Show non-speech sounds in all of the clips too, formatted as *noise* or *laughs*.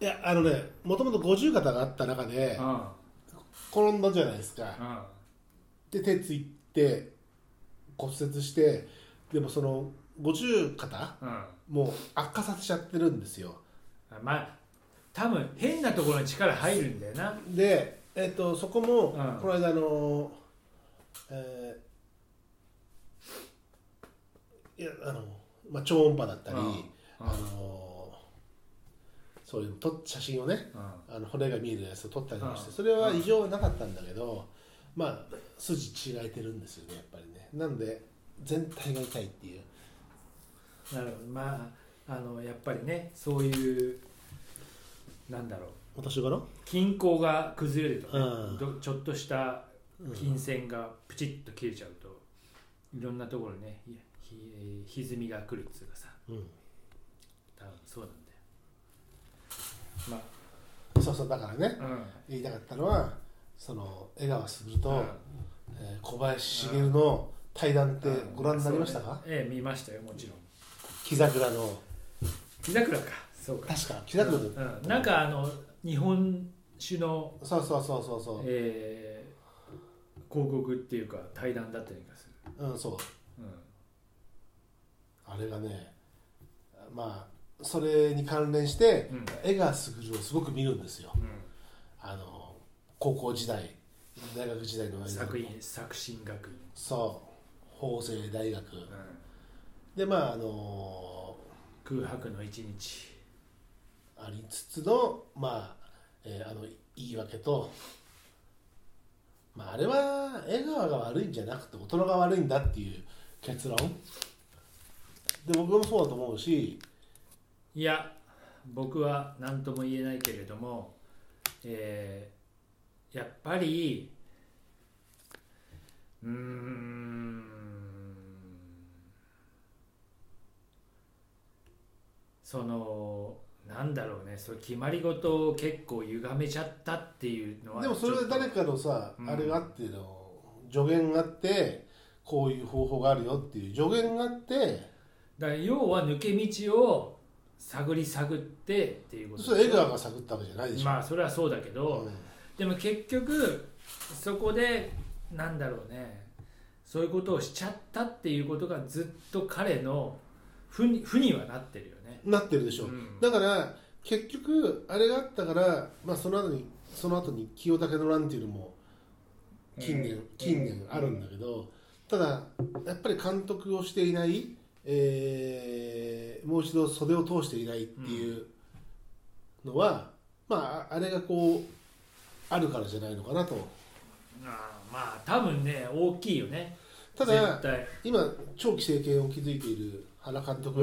いやあのねもともと五十肩があった中でうん。転んだじゃないですか。うん。で手ついて骨折してでもその五十肩うん。もう悪化させちゃってるんですよ。まあ多分変なところに力入るんだよな。で、えっとそこも、うん。この間あの、えーいやあの、まあ、超音波だったり、あのそういうと写真をねうん。あの骨が見えるやつを撮ったりもしてうん。それは異常はなかったんだけど、まあ筋違えてるんですよねやっぱりね。なので全体が痛いっていう。なるほど。まああのやっぱりねそういうなんだろう。私がの均衡が崩れるとね、うん。どちょっとしたうん。金線がプチッと切れちゃうといろんなところにねひひ歪みが来るっつうかさ。うん。多分そうなんまそうそうだからねあうん。言いたかったのはその江川卓と、うん。えー小林茂の対談ってご覧になりましたか、ね。ええ見ましたよもちろん。木桜の。木桜か。そうか。確か木桜の、うん、なんかあの日本酒の、そうそうそうそうそう、えー広告っていうか対談だったりがする、うんそう。うん。あれがねまあそれに関連してうん。江川卓をすごく見るんですよ。うあの高校時代大学時代の作品作新学院、そう。法政大学。うん、でまああの空白の一日。ありつつのまあ、えーあの言い訳とまああれは江川が悪いんじゃなくて大人が悪いんだっていう結論。で僕もそうだと思うしいや僕は何とも言えないけれども、えーやっぱりうーんそのなんだろうねそれ決まり事を結構歪めちゃったっていうのはでもそれで誰かのさ、うん。あれがあっての助言があってこういう方法があるよっていう助言があってだから要は抜け道を探り探ってっていうこと。それ江川が探ったわけじゃないでしょ、まあそれはそうだけど、うん。でも結局そこでなんだろうねそういうことをしちゃったっていうことがずっと彼の負に負にはなってるよね。なってるでしょ、うん。だから結局あれがあったから、まあ、その後にその後に清武の乱っていうのも近年、うん。近年あるんだけど、ただやっぱり監督をしていない、えーもう一度袖を通していないっていうのは、まああれがこうあるからじゃないのかなと。ああまあ多分ね大きいよね。ただ今長期政権を築いている原監督、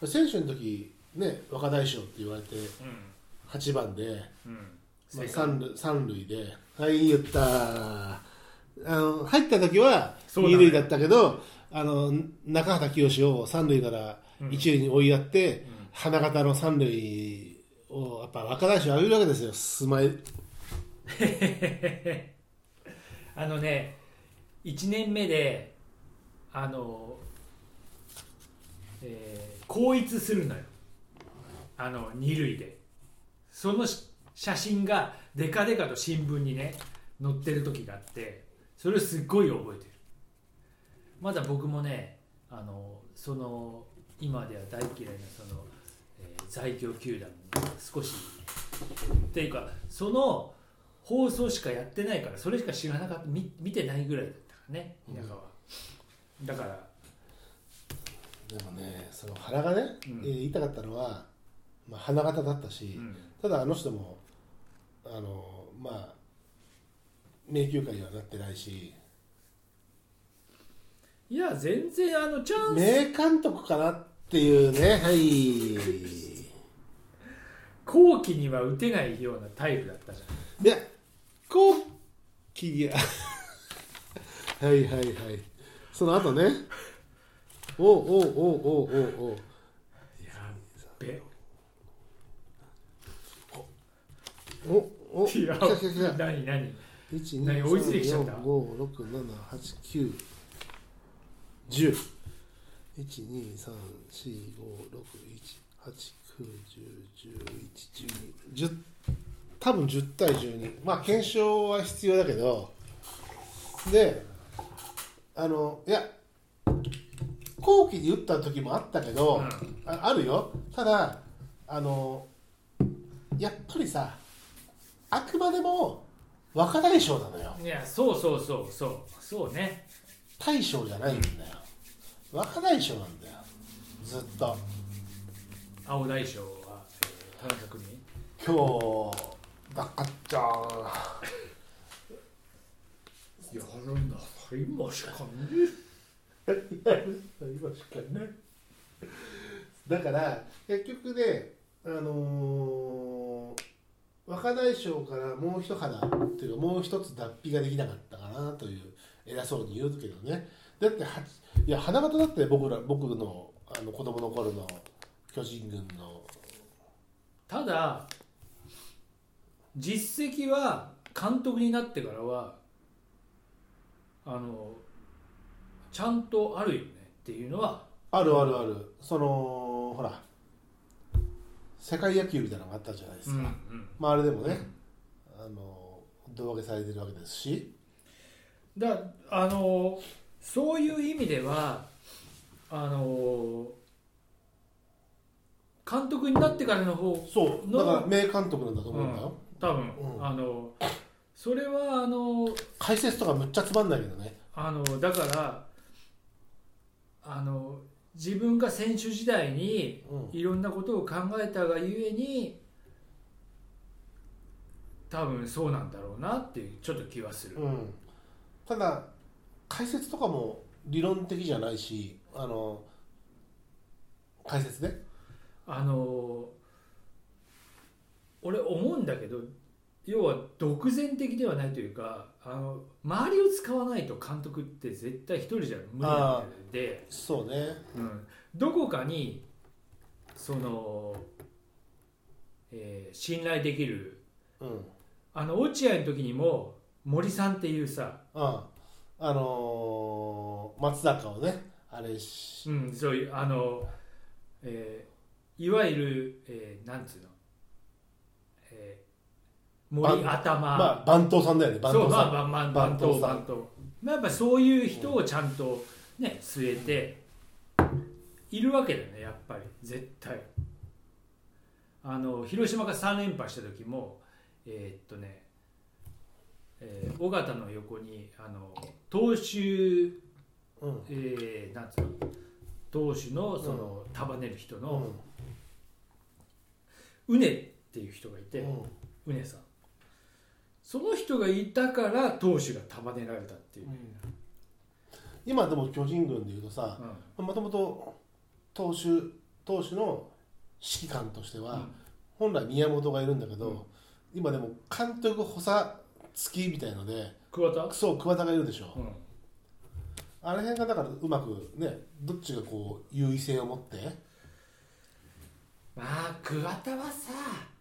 うん。選手の時ね若大将って言われてうん。8番で、うん。まあ、正解。三塁三塁で「はい言った」あの入った時はそうなのよ二塁だったけどあの中畑清を三塁からうん。一塁に追いやって、うん。花形の三塁をやっぱ若大将上げるわけですよ。スマイルあのね1年目であの、えー後逸するのよ。あの二塁で。そのし写真がデカデカと新聞にね載ってる時があってそれをすっごい覚えてるまだ僕もねあのその今では大嫌いなその、えー在京球団に少しっていうかその放送しかやってないからそれしか知らなかった見見てないぐらいだったからね田舎は、だからでもねその原がね、うん。えー言いたかったのは、まあ、花形だったし、うん。ただあの人もあのまあ名球会にはなってないしいや全然あのチャンス。名監督かなっていうね。はい。後期には打てないようなタイプだったじゃん。いや後期には。*laughs* はいはいはい。その後ね。おうおうおうおうおうおう。やっべ。おおいや来た来た来た。何何何追いついてきちゃった。五六七八九十。一二三四五六一八九9101112多分10対12まあ検証は必要だけど。であのいや後期に打った時もあったけど、ああるよ。ただあのやっぱりさあくまでも若大将なのよ。いやそうそうそうそう。そうね大将じゃないんだよ。若大将なんだよ。ずっと。青大将は、えー、田中君に今日だかっちゃんやるんだ。今しかね今 *laughs* しかねだから結局ねあのー若大将からもう一肌っていうかもう一つ脱皮ができなかったかなという偉そうに言うけどね。だってはいや花形だって僕ら僕のあの子供の頃の巨人軍の。ただ実績は監督になってからはあのちゃんとあるよねっていうのは。あるあるある。そのほら世界野球みたいなのがあったじゃないですか、うんまああれでもね、あの胴上げされてるわけですしだあのそういう意味ではあの監督になってからの方そうのだから名監督なんだと思うんだよ、多分、うん。あのそれはあの解説とかむっちゃつまんないけどね。あのだからあの自分が選手時代にうん。いろんなことを考えたがゆえに多分そうなんだろうなっていうちょっと気はする、うん、ただ解説とかも理論的じゃないしあの解説ねあの俺思うんだけど要は独善的ではないというかあの周りを使わないと監督って絶対一人じゃ無理なんで、そうね。うん、どこかにその、えー信頼できるうん。あの落合の時にも森さんっていうさ、ああのー松坂をねあれしうん、そういうあの、えーいわゆる、えーなんつうの、えー森頭、まあ番頭さんだよね番頭さん。まあまあまあ番頭番頭まあやっぱそういう人をちゃんとね据えているわけだよねやっぱり絶対。あの広島が3連覇した時もえーっとねえー尾形の横にあの投手うん。えーなんつうの？投手のその束ねる人うのん。うねっていう人がいて、うん。うねさん。その人がいたから投手が束ねられたっていう、今でも巨人軍でいうとさうん。もともと投手投手の指揮官としては、うん。本来宮本がいるんだけど、うん。今でも監督補佐付きみたいので桑田、そう桑田がいるでしょ、うん。あれ辺がだからうまくねどっちがこう優位性を持って？まあ桑田はさ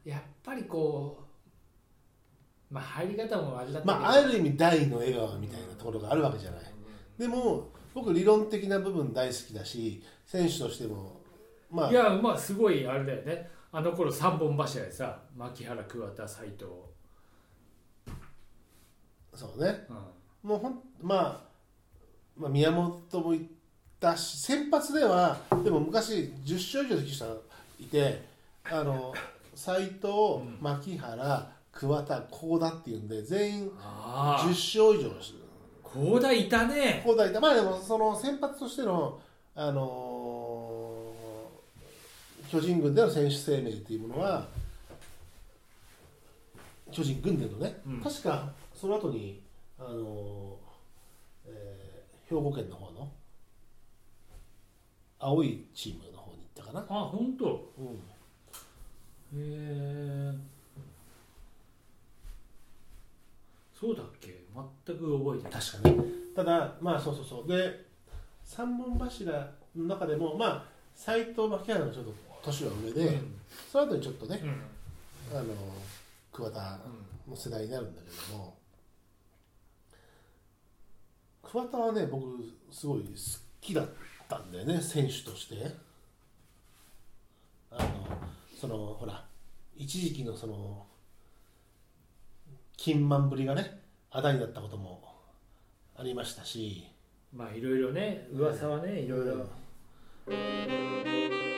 やっぱりこうまあ入り方もあれだったまあある意味大の笑顔みたいなところがあるわけじゃない。でも僕理論的な部分大好きだし選手としてもまあいやまあすごいあれだよね。あの頃三本柱でさ牧原桑田斎藤、そうね。うん。もうほんまあ、まあ宮本もいったし先発ではでも昔10勝以上できた人がいてあの斎藤、ん。牧原桑田幸田っていうんで全員10ああ勝以上してる幸田いたね。交代でまあでもその先発としての、あのー巨人軍での選手生命というものは巨人軍でのね、うん。確かその後に、あのーえー兵庫県の方の青いチームの方に行ったかな、あ本当。うん、へえそうだっけ？全く覚えてない。確かに。ただまあそうそうそう。で三本柱の中でもまあ斎藤牧原がちょっと年は上で、うん。その後にちょっとねうん。あの桑田の世代になるんだけども桑田はね僕すごい好きだったんだよね選手として。あのそのほら一時期のその金満ぶりがねあだになったこともありましたし。まあいろいろね噂はねいろいろ。うん